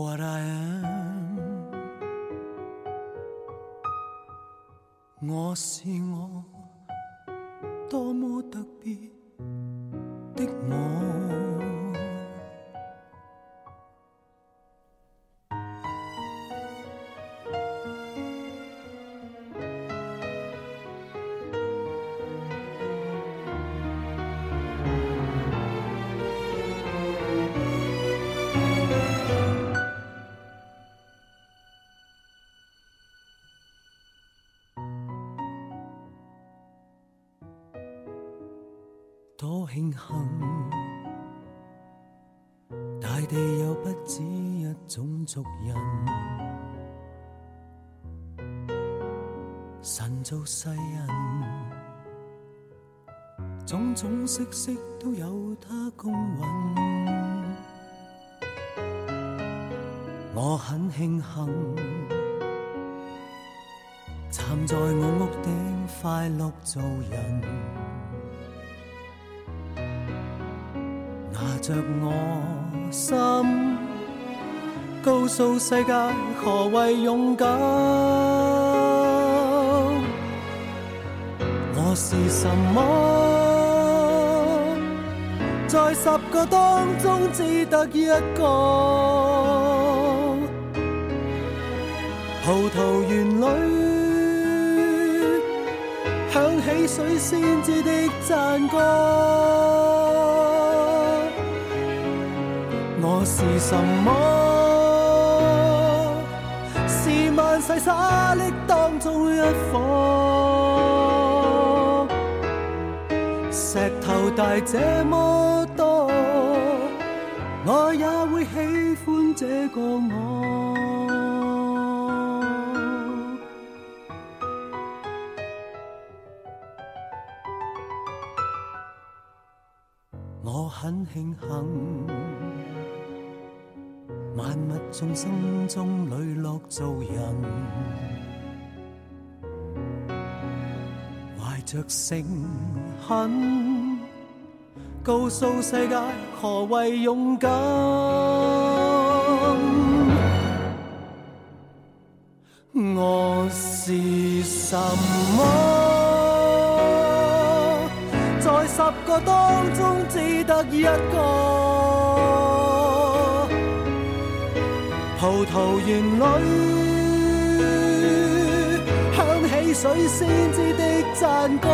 What I 庆幸，大地有不止一种族人，神造世人，种种色色都有他公允。我很庆幸，站在我屋顶快乐做人。拿着我心，告诉世界何谓勇敢。我是什么？在十个当中只得一个。葡萄园里响起水仙子的赞歌。我是什么？是万世沙砾当中一颗，石头大这么多，我也会喜欢这个我。我很庆幸。万物众生中磊落做人，怀着诚恳，告诉世界何谓勇敢。我是什么？在十个当中只得一个。葡萄园里响起水仙子的赞歌。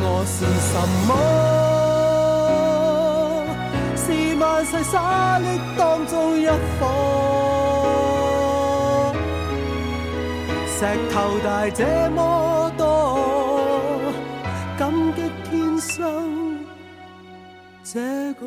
我是什么？是万世沙砾当中一颗，石头大这么多，感激天生这个。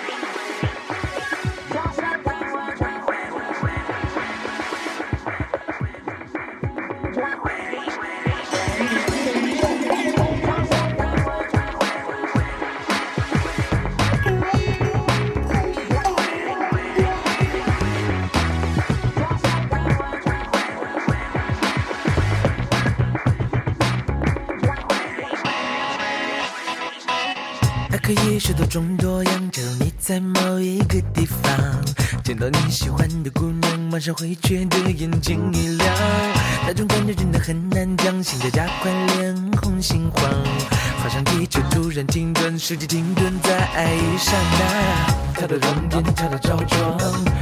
可以是多种多样，假如你在某一个地方见到你喜欢的姑娘，马上会觉得眼睛一亮。那种感觉真的很难讲，心跳加快，脸红心慌，好像地球突然停顿，世界停顿在爱一刹那。她的容颜，她的着装，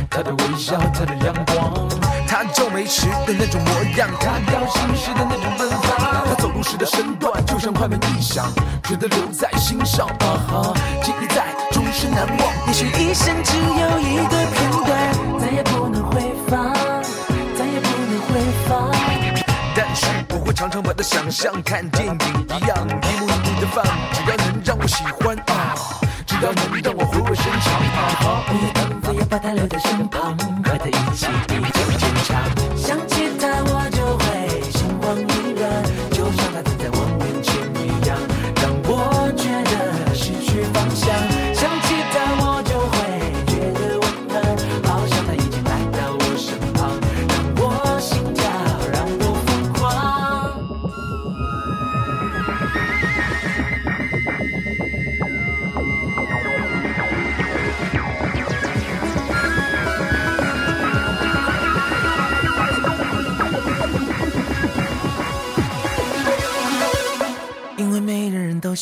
她的微笑，她的阳光，他皱眉时的那种模样，他高兴时的那种奔放，他走路时的身段，就像快门一响，值得留在心上，啊哈，记忆在，终身难忘。也许一生只有一个片段，再也不能回放，再也不能回放。但是我会常常把它想象看电影一样，一幕一幕的放，只要能让我喜欢啊，要能让我回味深长好，我也当非要把它留在身旁，和它一起地久天长。想起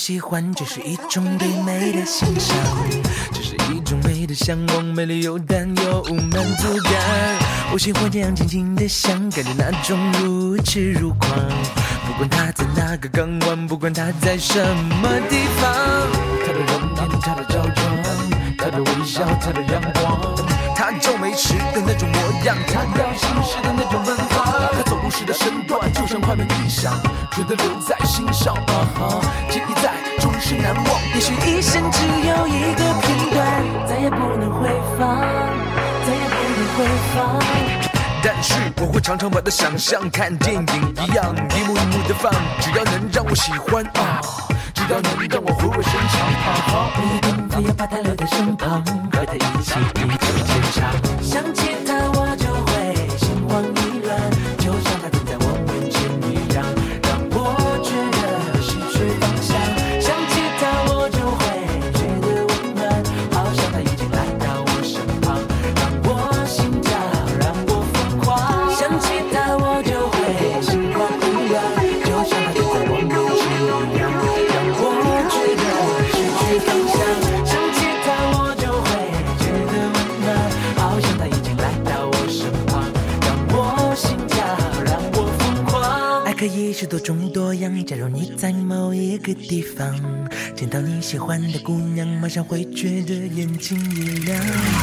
喜欢，这是一种对美的欣赏，这是一种美的向往，美丽又担忧满足感。我喜欢这样静静的想，感觉那种如痴如狂。不管他在哪个港湾，不管他在什么地方，他的容颜，他的着装，他的微笑，他的阳光，他皱眉时的那种模样，他聊心时的那种奔放，他走路时的身段，就像快门一响，觉得留在心上，啊哈，记忆在，是难忘。也许一生只有一个片段，再也不能回放，再也不能回放。但是我会常常把它想象看电影一样，一幕一幕的放，只要能让我喜欢啊，只要能让我回味深长啊哈，我一定非要把它留在身旁，和它一起地久天长。想起它我地方见到你喜欢的姑娘，马上会觉得眼睛一亮。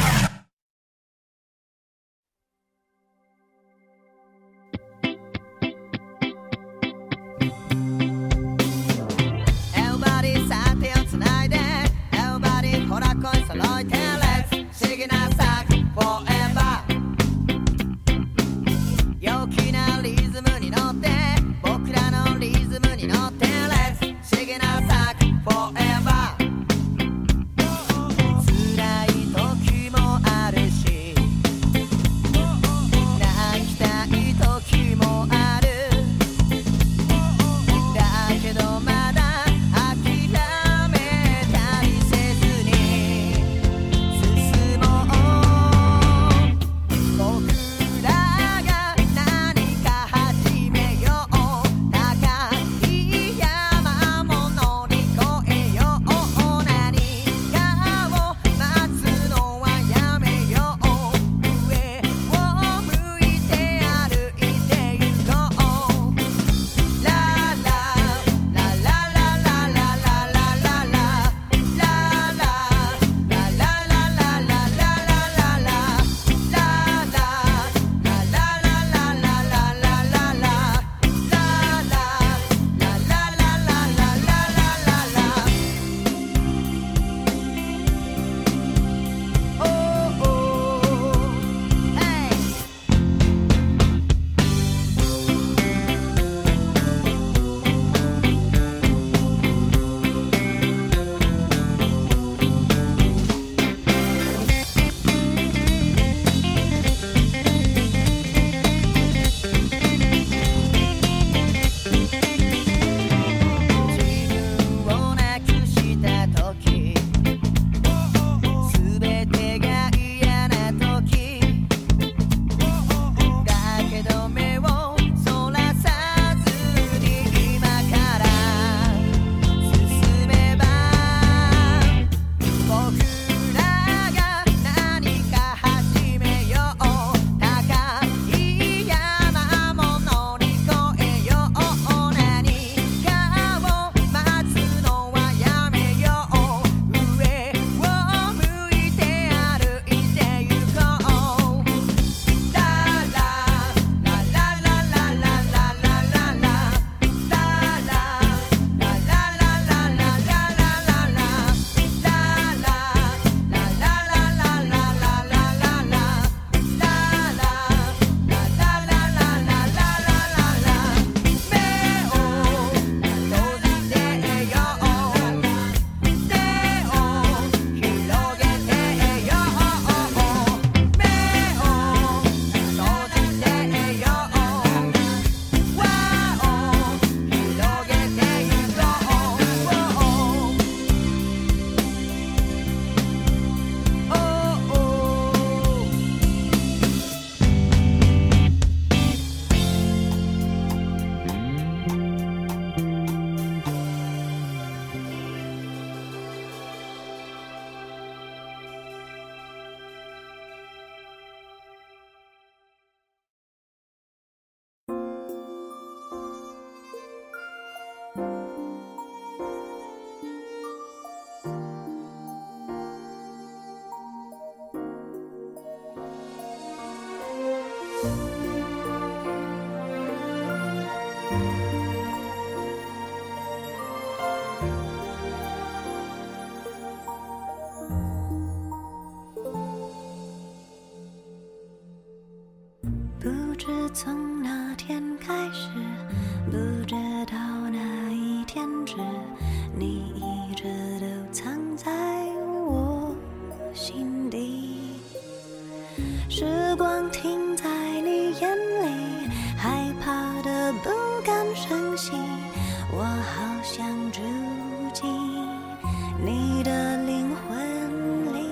你的灵魂里，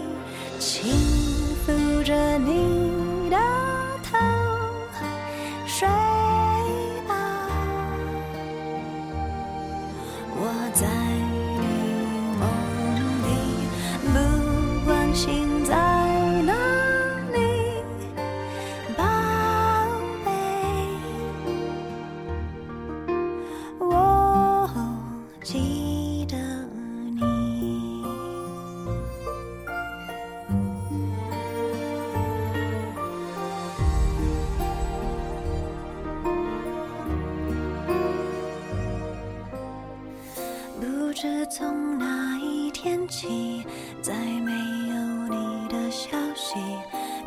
起，再没有你的消息，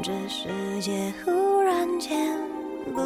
这世界忽然间不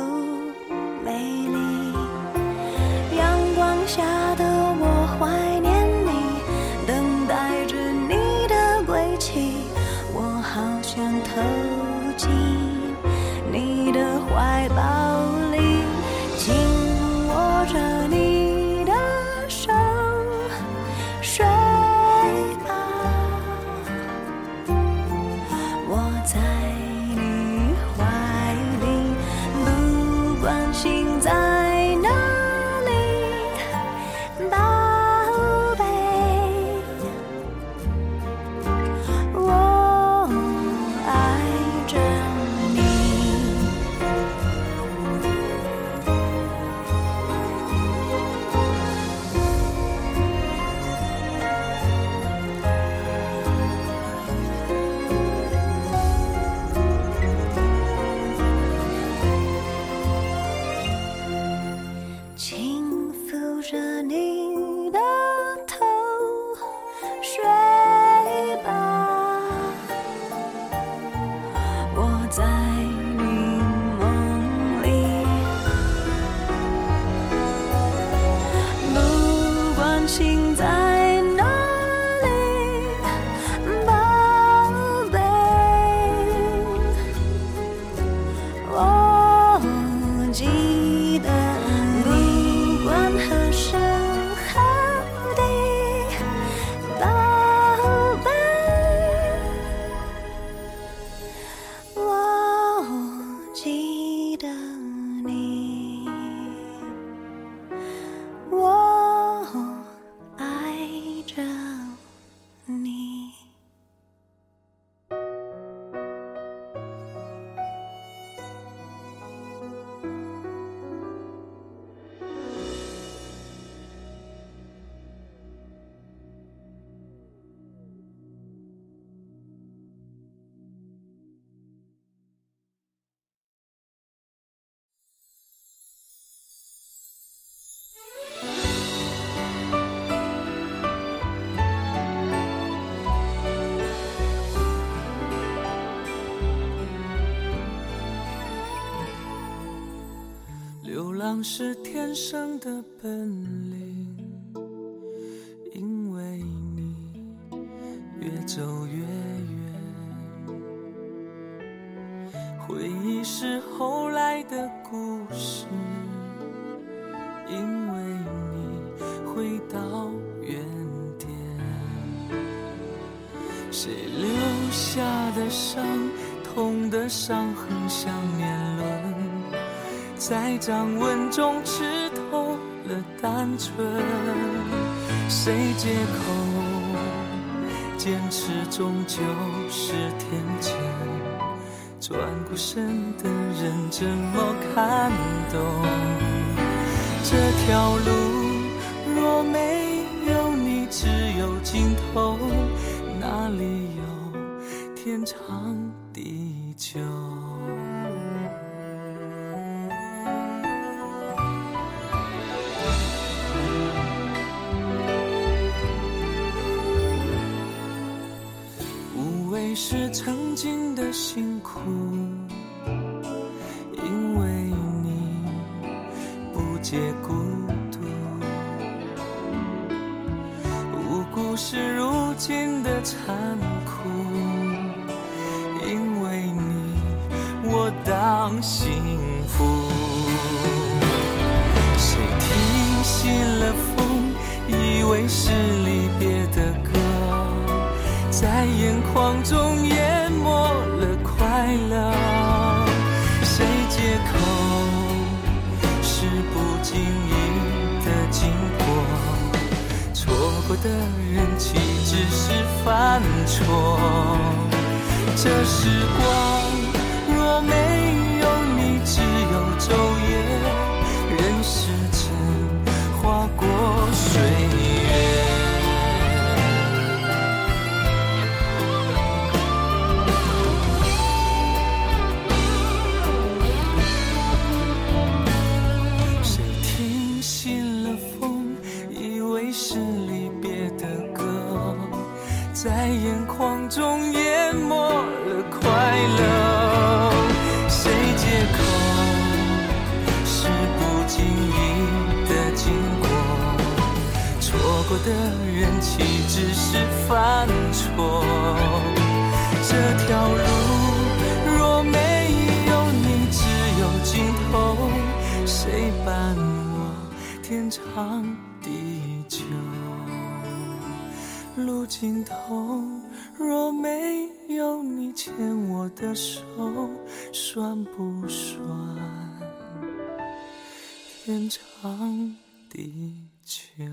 流浪是天生的本领，因为你越走越远。回忆是后来的故事，因为你回到原点。谁留下的伤，痛的伤痕像年轮。在掌纹中吃透了单纯，谁借口坚持终究是天真？转过身的人怎么看懂？这条路若没有你，只有尽头，哪里有天长是曾经的辛苦，因为你不解孤独，无辜是如今的残酷，因为你我当心在眼眶中淹没了快乐，谁借口是不经意的经过？错过的人岂只是犯错？这时光若没路尽头若没有你牵我的手，算不算天长地久？